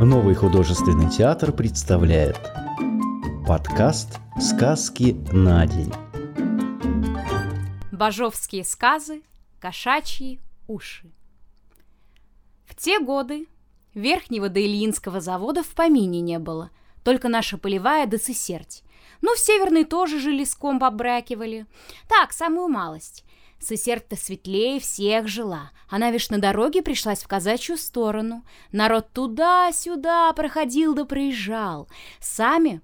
Новый художественный театр представляет подкаст «Сказки на день». Бажовские сказы, кошачьи уши. В те годы верхнего до Ильинского завода в помине не было, только наша полевая да сысерть. Ну, в северной тоже же леском побракивали. Так, самую малость. Сысерть-то светлее всех жила. Она вишь на дороге пришлась в казачью сторону. Народ туда-сюда проходил да проезжал. Сами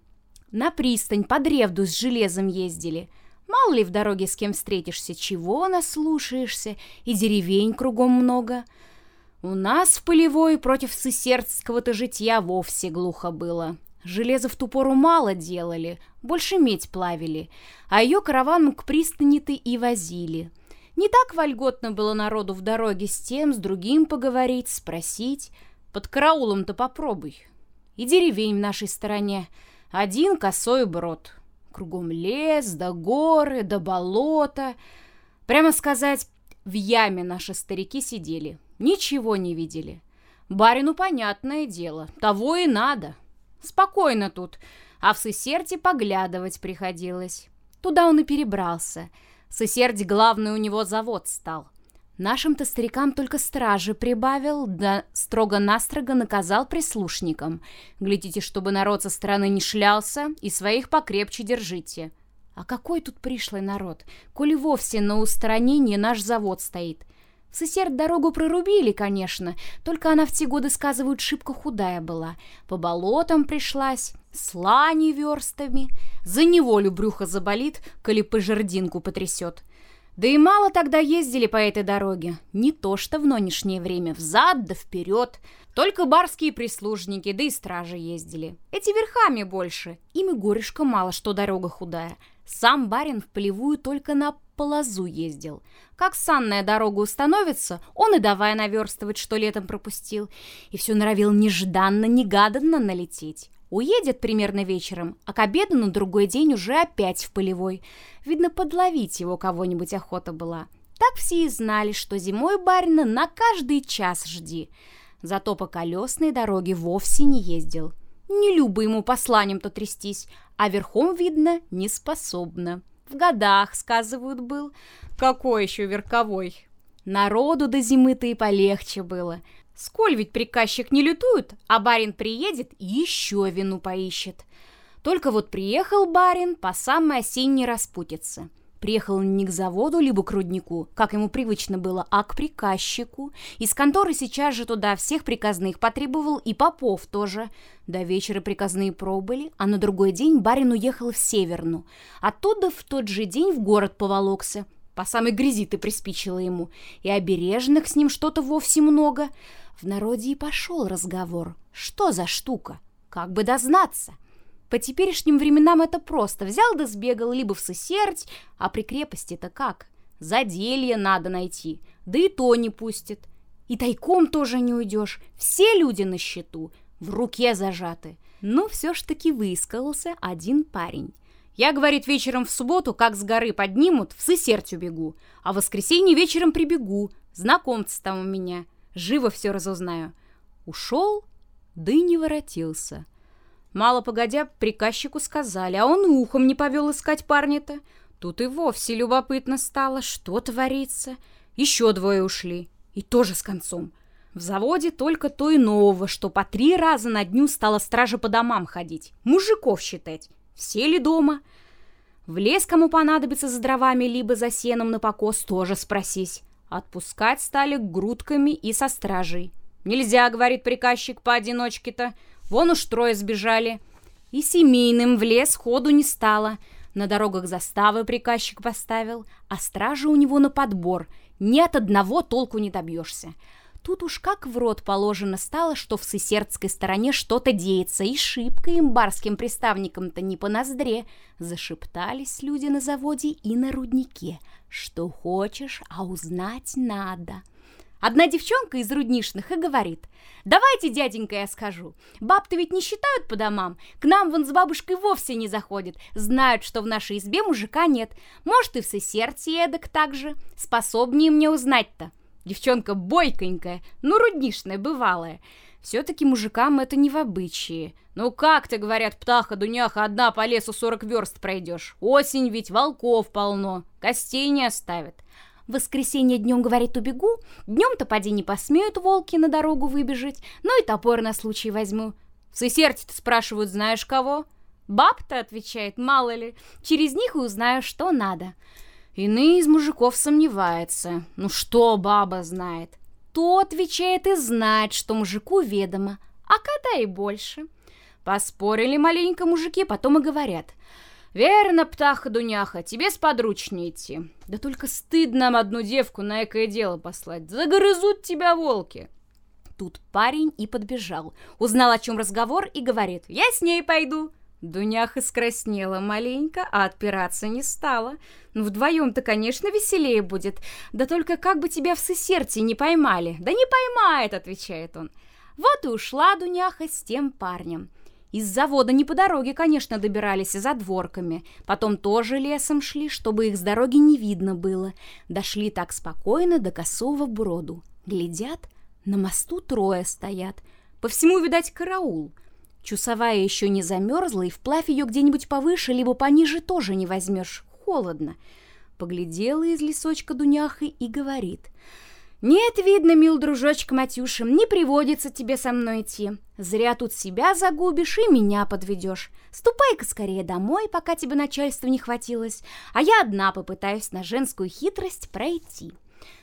на пристань под Ревду с железом ездили. Мало ли в дороге с кем встретишься, чего наслушаешься, и деревень кругом много. У нас в полевой против сысердского-то житья вовсе глухо было. Железо в ту пору мало делали, больше медь плавили, а ее караваном к пристани-то и возили. Не так вольготно было народу в дороге с тем, с другим поговорить, спросить. Под караулом-то попробуй. И деревень в нашей стороне. Один косой брод. Кругом лес, да горы, да болото. Прямо сказать, в яме наши старики сидели. Ничего не видели. Барину понятное дело, того и надо. Спокойно тут, а в Сысерде поглядывать приходилось. Туда он и перебрался. В Сысерде главный у него завод стал. Нашим-то старикам только стражи прибавил, да строго-настрого наказал прислушникам. Глядите, чтобы народ со стороны не шлялся, и своих покрепче держите. А какой тут пришлый народ, коли вовсе на устранении наш завод стоит — Сысер дорогу прорубили, конечно, только она в те годы, сказывают, шибко худая была. По болотам пришлась, слани верстами. За неволю брюхо заболит, коли по жердинку потрясет. Да и мало тогда ездили по этой дороге. Не то что в нынешнее время, взад да вперед. Только барские прислужники, да и стражи ездили. Эти верхами больше. Им и горюшка мало, что дорога худая. Сам барин в полевую только на полозу ездил. Как санная дорога установится, он и давай наверстывать, что летом пропустил. И все норовил нежданно-негаданно налететь. Уедет примерно вечером, а к обеду на другой день уже опять в полевой. Видно, подловить его кого-нибудь охота была. Так все и знали, что зимой барина на каждый час жди. Зато по колесной дороге вовсе не ездил. Не любо ему посланием-то трястись, а верхом, видно, не способна. В годах, сказывают, был. Какой еще верковой? Народу до зимы-то и полегче было. Сколь ведь приказчик не лютует, а барин приедет и еще вину поищет. Только вот приехал барин по самой осенней распутице. Приехал не к заводу, либо к руднику, как ему привычно было, а к приказчику. Из конторы сейчас же туда всех приказных потребовал и попов тоже. До вечера приказные пробыли, а на другой день барин уехал в Северну. Оттуда в тот же день в город поволокся. По самой грязи ты приспичило ему. И обережных с ним что-то вовсе много. В народе и пошел разговор. Что за штука? Как бы дознаться? — по теперешним временам это просто. Взял да сбегал либо в сосерть, а при крепости-то как? Заделье надо найти, да и то не пустит. И тайком тоже не уйдешь. Все люди на счету, в руке зажаты. Но все ж таки высказался один парень. Я, говорит, вечером в субботу, как с горы поднимут, в сысерть убегу, а в воскресенье вечером прибегу. Знакомцы там у меня. Живо все разузнаю. Ушел, да и не воротился. Мало погодя, приказчику сказали, а он ухом не повел искать парня-то. Тут и вовсе любопытно стало, что творится. Еще двое ушли, и тоже с концом. В заводе только то и нового, что по три раза на дню стала стража по домам ходить, мужиков считать. Все ли дома? В лес кому понадобится за дровами, либо за сеном на покос, тоже спросись. Отпускать стали грудками и со стражей. «Нельзя, — говорит приказчик, — поодиночке-то. Вон уж трое сбежали. И семейным в лес ходу не стало. На дорогах заставы приказчик поставил, а стражи у него на подбор. Ни от одного толку не добьешься. Тут уж как в рот положено стало, что в сысердской стороне что-то деется, и шибко им барским приставникам-то не по ноздре. Зашептались люди на заводе и на руднике. Что хочешь, а узнать надо. — Одна девчонка из руднишных и говорит, «Давайте, дяденька, я скажу. Баб-то ведь не считают по домам. К нам вон с бабушкой вовсе не заходят. Знают, что в нашей избе мужика нет. Может, и в сесерте эдак так же. Способнее мне узнать-то. Девчонка бойконькая, ну, руднишная, бывалая. Все-таки мужикам это не в обычае. Ну как ты, говорят, птаха-дуняха, одна по лесу сорок верст пройдешь? Осень ведь, волков полно, костей не оставят. Воскресенье днем, говорит, убегу, днем-то поди не посмеют волки на дорогу выбежать, ну и топор на случай возьму. В Сесерте-то спрашивают, знаешь кого? Баб-то, отвечает, мало ли, через них и узнаю, что надо. Иные из мужиков сомневается. Ну что баба знает? то отвечает и знает, что мужику ведомо, а когда и больше. Поспорили маленько мужики, потом и говорят. «Верно, птаха-дуняха, тебе сподручнее идти. Да только стыдно нам одну девку на экое дело послать. Загрызут тебя волки». Тут парень и подбежал, узнал, о чем разговор, и говорит, «Я с ней пойду». Дуняха скраснела маленько, а отпираться не стала. Ну, вдвоем-то, конечно, веселее будет. Да только как бы тебя в сесерте не поймали. Да не поймает, отвечает он. Вот и ушла Дуняха с тем парнем. Из завода не по дороге, конечно, добирались, а за дворками. Потом тоже лесом шли, чтобы их с дороги не видно было. Дошли так спокойно до косого броду. Глядят, на мосту трое стоят. По всему, видать, караул — Чусовая еще не замерзла, и вплавь ее где-нибудь повыше, либо пониже тоже не возьмешь. Холодно. Поглядела из лесочка Дуняха и говорит. «Нет, видно, мил дружочек Матюша, не приводится тебе со мной идти. Зря тут себя загубишь и меня подведешь. Ступай-ка скорее домой, пока тебе начальства не хватилось, а я одна попытаюсь на женскую хитрость пройти».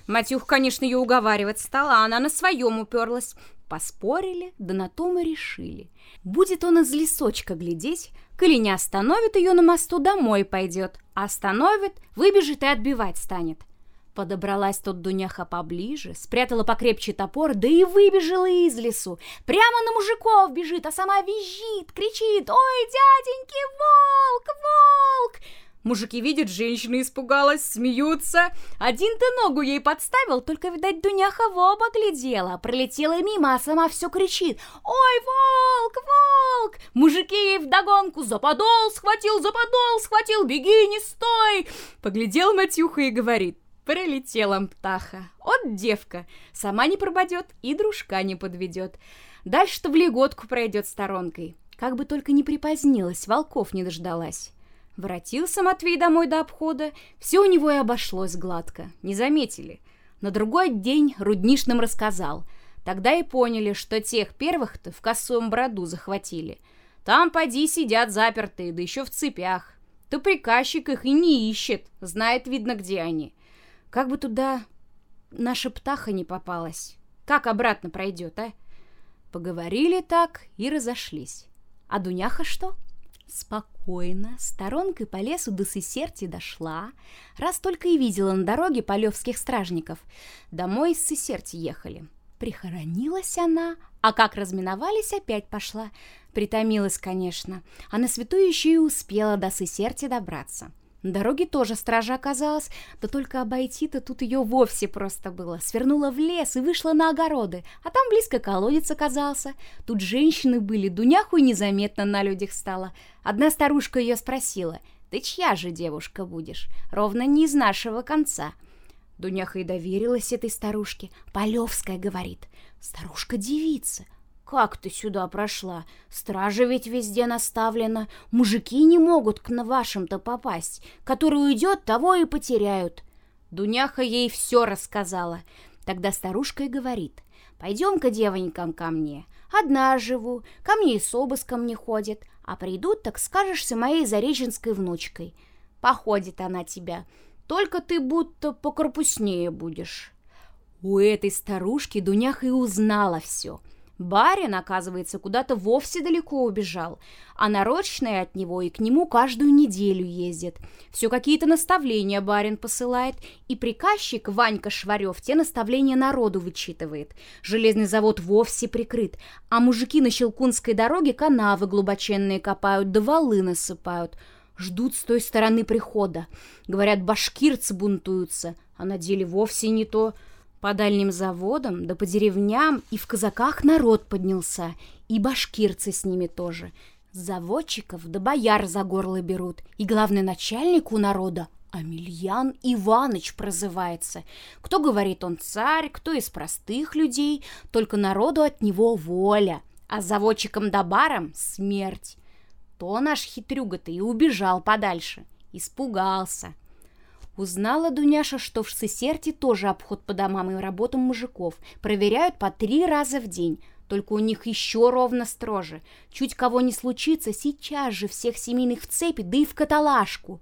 Матюх, конечно, ее уговаривать стала, а она на своем уперлась. Поспорили, да на том и решили. Будет он из лесочка глядеть, коли не остановит ее на мосту, домой пойдет, а остановит, выбежит и отбивать станет. Подобралась тут Дуняха поближе, спрятала покрепче топор, да и выбежала из лесу. Прямо на мужиков бежит, а сама визжит, кричит «Ой, дяденьки, волк, волк!» Мужики видят, женщина испугалась, смеются. Один-то ногу ей подставил, только, видать, Дуняха в оба глядела. Пролетела мимо, а сама все кричит. «Ой, волк, волк!» Мужики ей вдогонку «За подол схватил, за подол схватил, беги, не стой!» Поглядел Матюха и говорит. Пролетела птаха. от девка. Сама не пропадет и дружка не подведет. Дальше-то в леготку пройдет сторонкой. Как бы только не припозднилась, волков не дождалась. Воротился Матвей домой до обхода, все у него и обошлось гладко, не заметили. На другой день Руднишным рассказал. Тогда и поняли, что тех первых-то в косом броду захватили. Там, поди, сидят запертые, да еще в цепях. То приказчик их и не ищет, знает, видно, где они. Как бы туда наша птаха не попалась. Как обратно пройдет, а? Поговорили так и разошлись. А Дуняха что? — Спокойно, сторонкой по лесу до Сесерти дошла, раз только и видела на дороге полевских стражников. Домой из Сесерти ехали. Прихоронилась она, а как разминовались, опять пошла. Притомилась, конечно, а на святую еще и успела до Сесерти добраться. На дороге тоже стража оказалась, да только обойти-то тут ее вовсе просто было. Свернула в лес и вышла на огороды, а там близко колодец оказался. Тут женщины были, Дуняху и незаметно на людях стало. Одна старушка ее спросила, «Ты чья же девушка будешь? Ровно не из нашего конца». Дуняха и доверилась этой старушке. Полевская говорит. Старушка девица, «Как ты сюда прошла? Стража ведь везде наставлена. Мужики не могут к вашим-то попасть. Который уйдет, того и потеряют». Дуняха ей все рассказала. Тогда старушка и говорит. «Пойдем-ка, девонькам, ко мне. Одна живу, ко мне и с обыском не ходит. А придут, так скажешься моей зареченской внучкой. Походит она тебя. Только ты будто покорпуснее будешь». У этой старушки Дуняха и узнала все — Барин, оказывается, куда-то вовсе далеко убежал, а нарочные от него и к нему каждую неделю ездит. Все какие-то наставления барин посылает, и приказчик Ванька Шварев те наставления народу вычитывает. Железный завод вовсе прикрыт, а мужики на Щелкунской дороге канавы глубоченные копают, да валы насыпают. Ждут с той стороны прихода. Говорят, башкирцы бунтуются, а на деле вовсе не то – по дальним заводам, да по деревням и в казаках народ поднялся, и башкирцы с ними тоже. Заводчиков да бояр за горло берут, и главный начальник у народа Амельян Иваныч прозывается. Кто говорит, он царь, кто из простых людей, только народу от него воля, а заводчиком да баром смерть. То наш хитрюга-то и убежал подальше, испугался. Узнала Дуняша, что в Сесерте тоже обход по домам и работам мужиков. Проверяют по три раза в день. Только у них еще ровно строже. Чуть кого не случится, сейчас же всех семейных в цепи, да и в каталажку.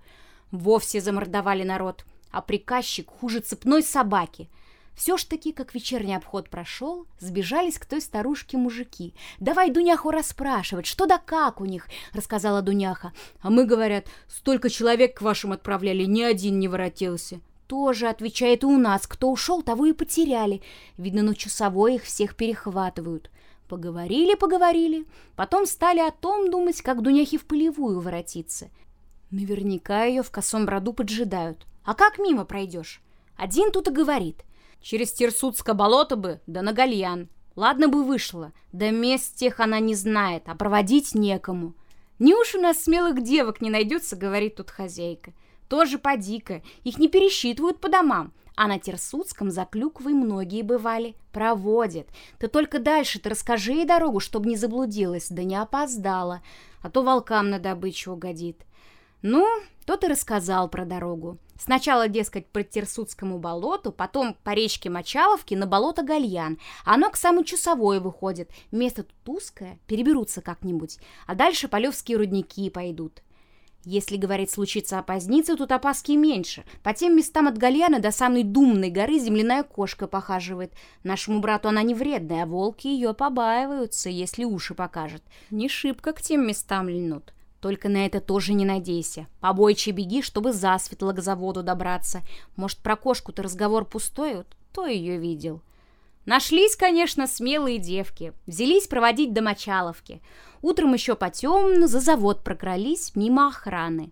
Вовсе замордовали народ, а приказчик хуже цепной собаки. Все ж таки, как вечерний обход прошел, сбежались к той старушке мужики. «Давай Дуняху расспрашивать, что да как у них», — рассказала Дуняха. «А мы, говорят, столько человек к вашим отправляли, ни один не воротился». «Тоже», — отвечает и у нас, кто ушел, того и потеряли. Видно, на часовой их всех перехватывают. Поговорили, поговорили, потом стали о том думать, как Дуняхе в полевую воротиться. Наверняка ее в косом броду поджидают. А как мимо пройдешь? Один тут и говорит. Через Терсудское болото бы, да на гальян. Ладно бы вышло, да мест тех она не знает, а проводить некому. Не уж у нас смелых девок не найдется, говорит тут хозяйка. Тоже поди-ка, их не пересчитывают по домам. А на Терсудском за клюквой многие бывали. Проводят. Ты только дальше-то расскажи ей дорогу, чтобы не заблудилась, да не опоздала. А то волкам на добычу угодит. Ну, тот и рассказал про дорогу. Сначала, дескать, по Терсудскому болоту, потом по речке Мочаловки на болото Гальян. Оно к самой Чусовой выходит. Место тут узкое, переберутся как-нибудь. А дальше полевские рудники пойдут. Если, говорит, случится опоздниться, тут опаски меньше. По тем местам от Гальяна до самой Думной горы земляная кошка похаживает. Нашему брату она не вредная, а волки ее побаиваются, если уши покажет. Не шибко к тем местам льнут. Только на это тоже не надейся. Побойче беги, чтобы засветло к заводу добраться. Может, про кошку-то разговор пустой? Кто ее видел? Нашлись, конечно, смелые девки. Взялись проводить до Мочаловки. Утром еще потемно за завод прокрались мимо охраны.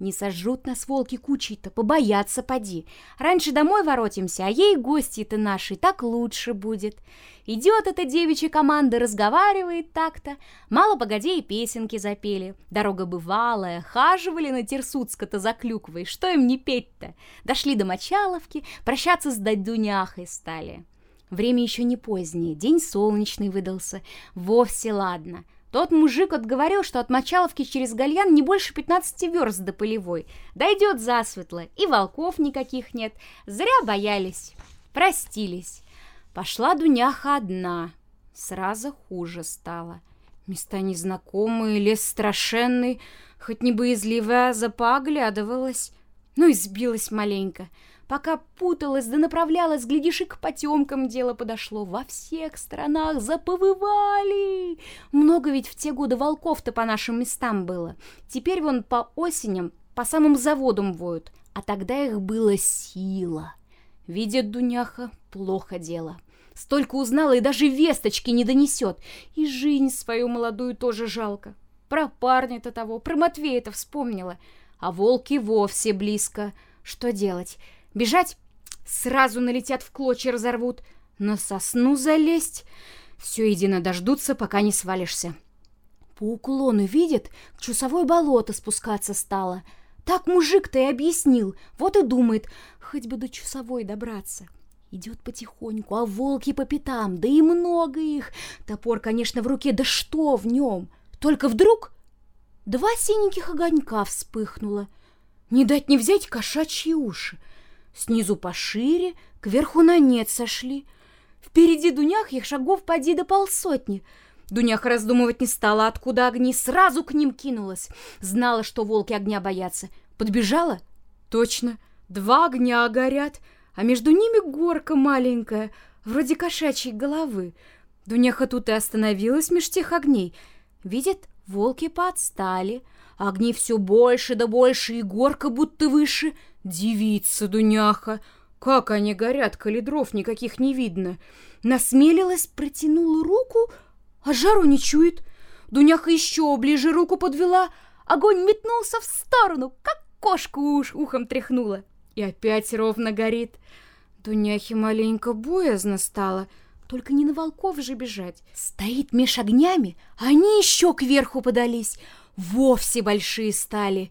Не сожрут нас волки кучей-то, побоятся поди. Раньше домой воротимся, а ей гости-то наши так лучше будет. Идет эта девичья команда, разговаривает так-то. Мало погоди и песенки запели. Дорога бывалая, хаживали на Терсуцко-то за клюквой. Что им не петь-то? Дошли до Мочаловки, прощаться с Дадуняхой стали. Время еще не позднее, день солнечный выдался. Вовсе ладно. Тот мужик отговорил, что от Мочаловки через Гальян не больше 15 верст до полевой. Дойдет засветло, и волков никаких нет. Зря боялись. Простились. Пошла Дуняха одна. Сразу хуже стало. Места незнакомые, лес страшенный. Хоть не боязливая, а запа оглядывалась. Ну и сбилась маленько. Пока путалась да направлялась, глядишь, и к потемкам дело подошло. Во всех странах заповывали. Много ведь в те годы волков-то по нашим местам было. Теперь вон по осеням по самым заводам воют. А тогда их было сила. Видит Дуняха, плохо дело. Столько узнала и даже весточки не донесет. И жизнь свою молодую тоже жалко. Про парня-то того, про Матвея-то вспомнила. А волки вовсе близко. Что делать? Бежать? Сразу налетят в клочья, разорвут. На сосну залезть? Все едино дождутся, пока не свалишься. По уклону видит, к чусовой болото спускаться стало. Так мужик-то и объяснил. Вот и думает, хоть бы до часовой добраться. Идет потихоньку, а волки по пятам, да и много их. Топор, конечно, в руке, да что в нем? Только вдруг два синеньких огонька вспыхнуло. Не дать не взять кошачьи уши — Снизу пошире, кверху на нет сошли. Впереди Дунях их шагов поди до полсотни. Дуняха раздумывать не стала, откуда огни, сразу к ним кинулась. Знала, что волки огня боятся. Подбежала? Точно, два огня горят, а между ними горка маленькая, вроде кошачьей головы. Дуняха тут и остановилась меж тех огней. Видит, волки подстали, огни все больше да больше, и горка будто выше — Девица, Дуняха! Как они горят, коли дров никаких не видно. Насмелилась, протянула руку, а жару не чует. Дуняха еще ближе руку подвела. Огонь метнулся в сторону, как кошку уж ухом тряхнула. И опять ровно горит. Дуняхе маленько боязно стало. Только не на волков же бежать. Стоит меж огнями, а они еще кверху подались. вовсе большие стали.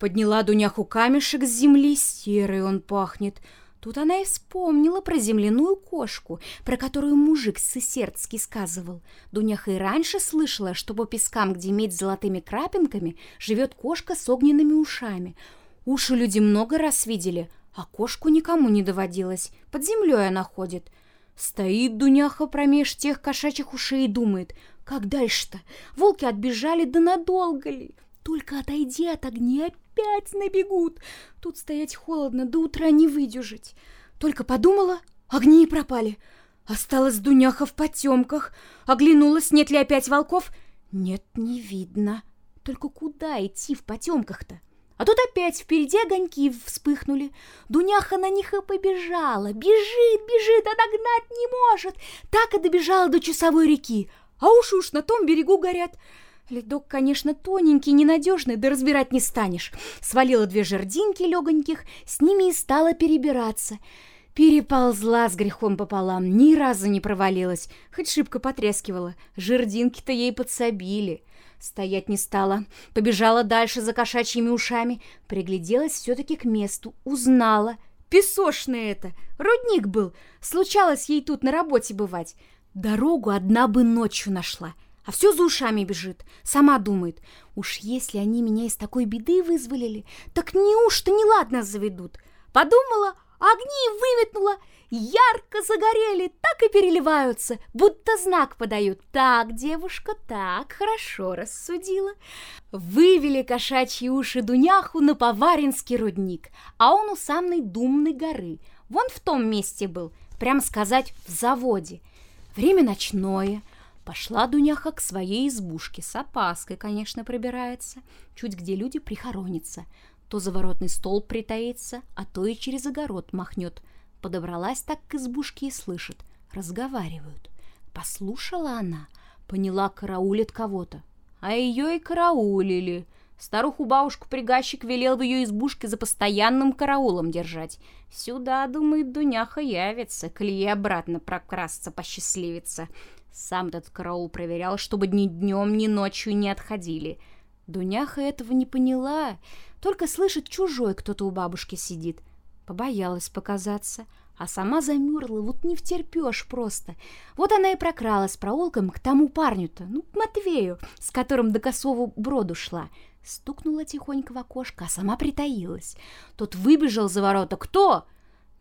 Подняла Дуняху камешек с земли, серый он пахнет. Тут она и вспомнила про земляную кошку, про которую мужик Сысердский сказывал. Дуняха и раньше слышала, что по пескам, где медь с золотыми крапинками, живет кошка с огненными ушами. Уши люди много раз видели, а кошку никому не доводилось. Под землей она ходит. Стоит Дуняха промеж тех кошачьих ушей и думает, как дальше-то? Волки отбежали, да надолго ли? Только отойди от огня, опять набегут. Тут стоять холодно, до утра не выдержать. Только подумала, огни и пропали. Осталась Дуняха в потемках. Оглянулась, нет ли опять волков. Нет, не видно. Только куда идти в потемках-то? А тут опять впереди огоньки вспыхнули. Дуняха на них и побежала. Бежит, бежит, а догнать не может. Так и добежала до часовой реки. А уж уж на том берегу горят. Ледок, конечно, тоненький, ненадежный, да разбирать не станешь. Свалила две жердинки легоньких, с ними и стала перебираться. Переползла с грехом пополам, ни разу не провалилась, хоть шибко потрескивала. Жердинки-то ей подсобили. Стоять не стала, побежала дальше за кошачьими ушами, пригляделась все-таки к месту, узнала. Песочный это, рудник был, случалось ей тут на работе бывать. Дорогу одна бы ночью нашла — а все за ушами бежит. Сама думает, уж если они меня из такой беды вызволили, так неужто неладно заведут? Подумала, огни выметнула, ярко загорели, так и переливаются, будто знак подают. Так, девушка, так, хорошо рассудила. Вывели кошачьи уши Дуняху на Поваринский рудник, а он у самой Думной горы. Вон в том месте был, прям сказать, в заводе. Время ночное, Пошла Дуняха к своей избушке, с опаской, конечно, пробирается, чуть где люди прихоронятся. То за воротный стол притаится, а то и через огород махнет. Подобралась так к избушке и слышит, разговаривают. Послушала она, поняла, караулит кого-то. А ее и караулили. Старуху-бабушку пригащик велел в ее избушке за постоянным караулом держать. Сюда, думает, Дуняха явится, коли обратно прокрасться посчастливится. Сам этот караул проверял, чтобы ни днем, ни ночью не отходили. Дуняха этого не поняла, только слышит, чужой кто-то у бабушки сидит. Побоялась показаться, а сама замерзла, вот не втерпешь просто. Вот она и прокралась проулком к тому парню-то, ну, к Матвею, с которым до косову броду шла. Стукнула тихонько в окошко, а сама притаилась. Тот выбежал за ворота. «Кто?»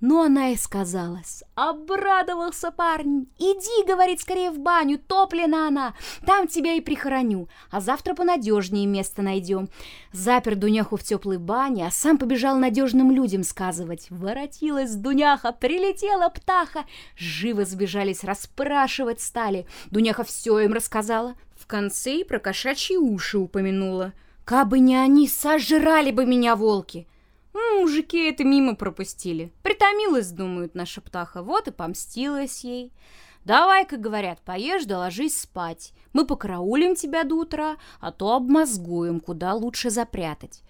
Ну, она и сказалась. Обрадовался парень. «Иди, — говорит, — скорее в баню, топлена она. Там тебя и прихороню, а завтра понадежнее место найдем». Запер Дуняху в теплой бане, а сам побежал надежным людям сказывать. Воротилась Дуняха, прилетела птаха. Живо сбежались, расспрашивать стали. Дуняха все им рассказала. В конце и про кошачьи уши упомянула. «Кабы не они, сожрали бы меня волки!» Мужики это мимо пропустили. Притомилась, думают, наша птаха, вот и помстилась ей. Давай-ка, говорят, поешь да ложись спать. Мы покараулим тебя до утра, а то обмозгуем, куда лучше запрятать.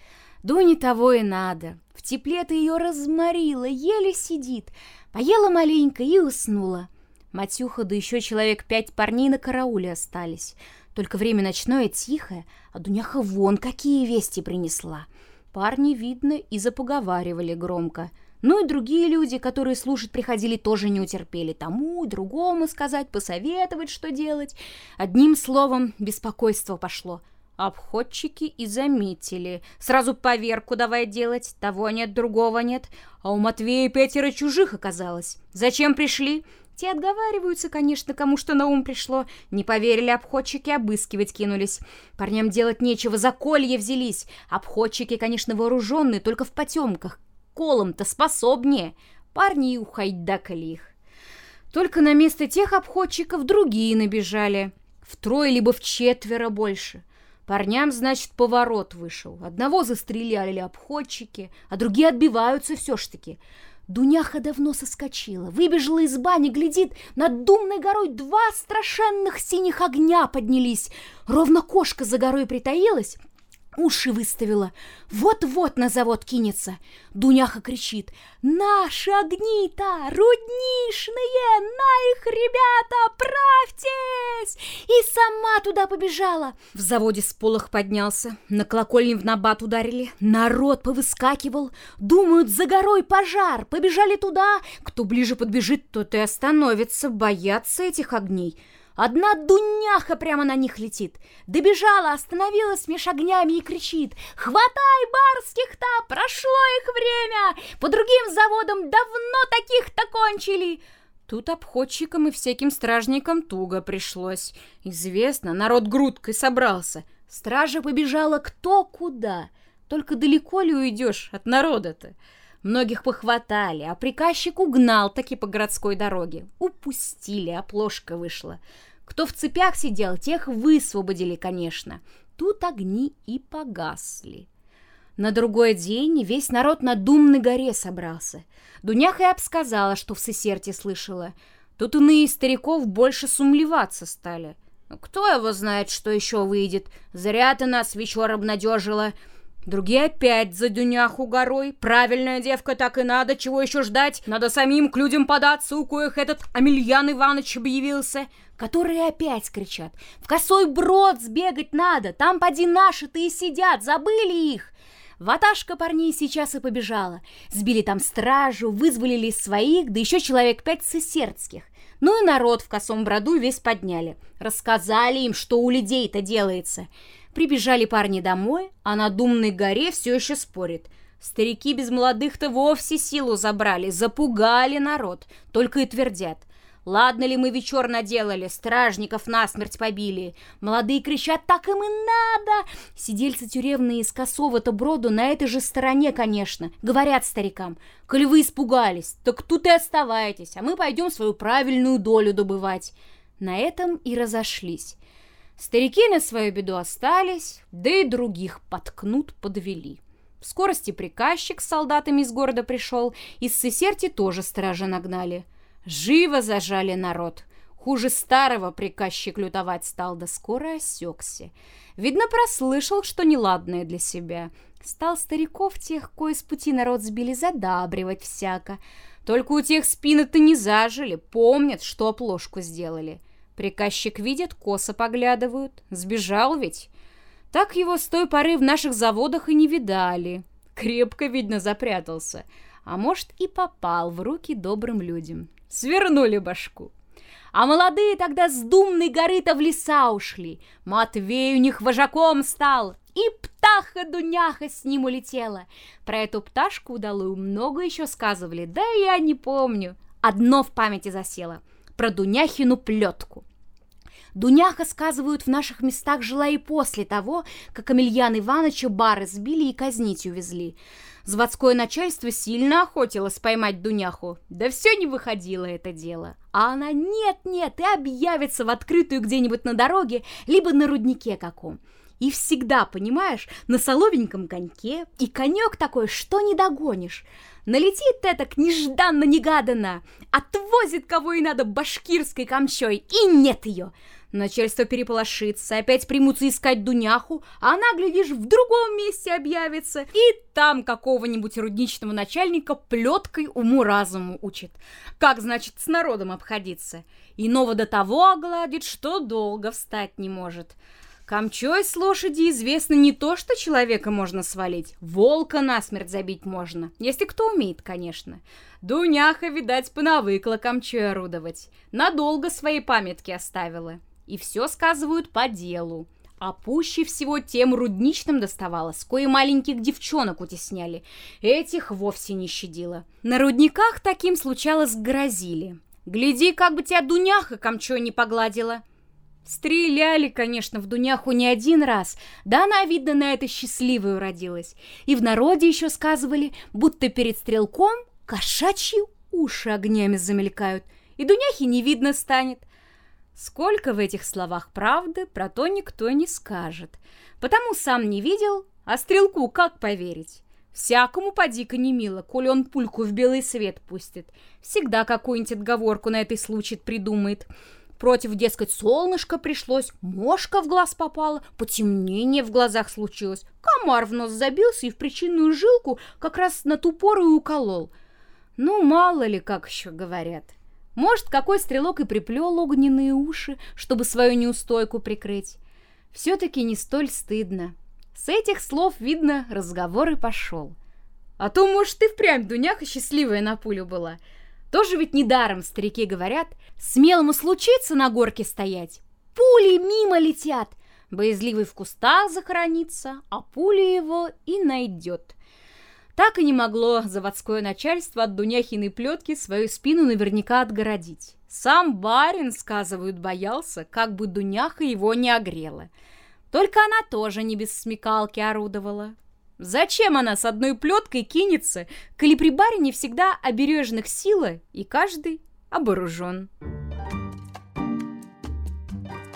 Дуне того и надо. В тепле ты ее разморила, еле сидит. Поела маленько и уснула. Матюха, да еще человек пять парней на карауле остались. Только время ночное тихое, а Дуняха вон какие вести принесла — Парни, видно, и запоговаривали громко. Ну и другие люди, которые слушать приходили, тоже не утерпели. Тому другому сказать, посоветовать, что делать. Одним словом, беспокойство пошло. Обходчики и заметили. Сразу поверку давай делать. Того нет, другого нет. А у Матвея пятеро чужих оказалось. Зачем пришли? Те отговариваются, конечно, кому что на ум пришло. Не поверили обходчики, обыскивать кинулись. Парням делать нечего, за колье взялись. Обходчики, конечно, вооруженные, только в потемках. Колом-то способнее. Парни и ухайдакали их. Только на место тех обходчиков другие набежали. Втрое либо в четверо больше. Парням, значит, поворот вышел. Одного застреляли обходчики, а другие отбиваются все ж таки. Дуняха давно соскочила, выбежала из бани, глядит, над думной горой два страшенных синих огня поднялись. Ровно кошка за горой притаилась, уши выставила. Вот-вот на завод кинется. Дуняха кричит. «Наши огни-то руднишные! На их, ребята, правьте!» лес! И сама туда побежала. В заводе сполох поднялся, на колокольне в набат ударили, народ повыскакивал. Думают, за горой пожар, побежали туда. Кто ближе подбежит, тот и остановится, боятся этих огней. Одна дуняха прямо на них летит. Добежала, остановилась меж огнями и кричит. «Хватай барских-то! Прошло их время! По другим заводам давно таких-то кончили!» Тут обходчикам и всяким стражникам туго пришлось. Известно, народ грудкой собрался. Стража побежала кто куда. Только далеко ли уйдешь от народа-то? Многих похватали, а приказчик угнал таки по городской дороге. Упустили, оплошка вышла. Кто в цепях сидел, тех высвободили, конечно. Тут огни и погасли. На другой день весь народ на Думной горе собрался. Дуняха и обсказала, что в Сесерте слышала. Тут иные стариков больше сумлеваться стали. Кто его знает, что еще выйдет? Зря ты нас вечер обнадежила. Другие опять за Дуняху горой. Правильная девка, так и надо. Чего еще ждать? Надо самим к людям податься, у коих этот Амельян Иванович объявился. Которые опять кричат. В косой брод сбегать надо. Там поди наши-то и сидят. Забыли их. Ваташка парней сейчас и побежала. Сбили там стражу, вызволили своих, да еще человек пять сесердских. Ну и народ в косом броду весь подняли. Рассказали им, что у людей-то делается. Прибежали парни домой, а на Думной горе все еще спорит. Старики без молодых-то вовсе силу забрали, запугали народ, только и твердят. Ладно ли мы вечер наделали, стражников насмерть побили. Молодые кричат, так им и надо. Сидельцы тюремные из косого-то броду на этой же стороне, конечно. Говорят старикам, коли вы испугались, так тут и оставайтесь, а мы пойдем свою правильную долю добывать. На этом и разошлись. Старики на свою беду остались, да и других подкнут подвели. В скорости приказчик с солдатами из города пришел, из Сесерти тоже стражи нагнали. Живо зажали народ. Хуже старого приказчик лютовать стал, да скоро осекся. Видно, прослышал, что неладное для себя. Стал стариков тех, кое с пути народ сбили, задабривать всяко. Только у тех спины-то не зажили, помнят, что оплошку сделали. — Приказчик видит, косо поглядывают. Сбежал ведь. Так его с той поры в наших заводах и не видали. Крепко, видно, запрятался. А может, и попал в руки добрым людям. Свернули башку. А молодые тогда с думной горы-то в леса ушли. Матвей у них вожаком стал. И птаха-дуняха с ним улетела. Про эту пташку удалую много еще сказывали, да я не помню. Одно в памяти засело. Про Дуняхину плетку. Дуняха, сказывают, в наших местах жила и после того, как Амельян Ивановича бары сбили и казнить увезли. Заводское начальство сильно охотилось поймать Дуняху, да все не выходило это дело. А она нет-нет и объявится в открытую где-нибудь на дороге, либо на руднике каком. И всегда, понимаешь, на соловеньком коньке, и конек такой, что не догонишь. Налетит этак нежданно-негаданно, отвозит кого и надо башкирской камчой, и нет ее. Начальство переполошится, опять примутся искать Дуняху, а она, глядишь, в другом месте объявится, и там какого-нибудь рудничного начальника плеткой уму-разуму учит. Как, значит, с народом обходиться? Иного до того огладит, что долго встать не может. Камчой с лошади известно не то, что человека можно свалить, волка насмерть забить можно, если кто умеет, конечно. Дуняха, видать, понавыкла камчой орудовать, надолго свои памятки оставила и все сказывают по делу. А пуще всего тем рудничным доставалось, кое маленьких девчонок утесняли. Этих вовсе не щадило. На рудниках таким случалось грозили. Гляди, как бы тебя Дуняха камчой не погладила. Стреляли, конечно, в Дуняху не один раз, да она, видно, на это счастливой родилась. И в народе еще сказывали, будто перед стрелком кошачьи уши огнями замелькают, и Дуняхи не видно станет. Сколько в этих словах правды, про то никто не скажет. Потому сам не видел, а стрелку как поверить? Всякому поди-ка не мило, коли он пульку в белый свет пустит. Всегда какую-нибудь отговорку на этой случай придумает. Против, дескать, солнышко пришлось, мошка в глаз попала, потемнение в глазах случилось, комар в нос забился и в причинную жилку как раз на ту пору и уколол. Ну, мало ли, как еще говорят. Может, какой стрелок и приплел огненные уши, чтобы свою неустойку прикрыть. Все-таки не столь стыдно. С этих слов, видно, разговор и пошел. А то, может, ты впрямь, Дуняха, счастливая на пулю была. Тоже ведь недаром старики говорят, смелому случится на горке стоять. Пули мимо летят, боязливый в кустах захоронится, а пуля его и найдет. Так и не могло заводское начальство от Дуняхиной плетки свою спину наверняка отгородить. Сам барин, сказывают, боялся, как бы Дуняха его не огрела. Только она тоже не без смекалки орудовала. Зачем она с одной плеткой кинется, коли при барине всегда обережных сила и каждый оборужен?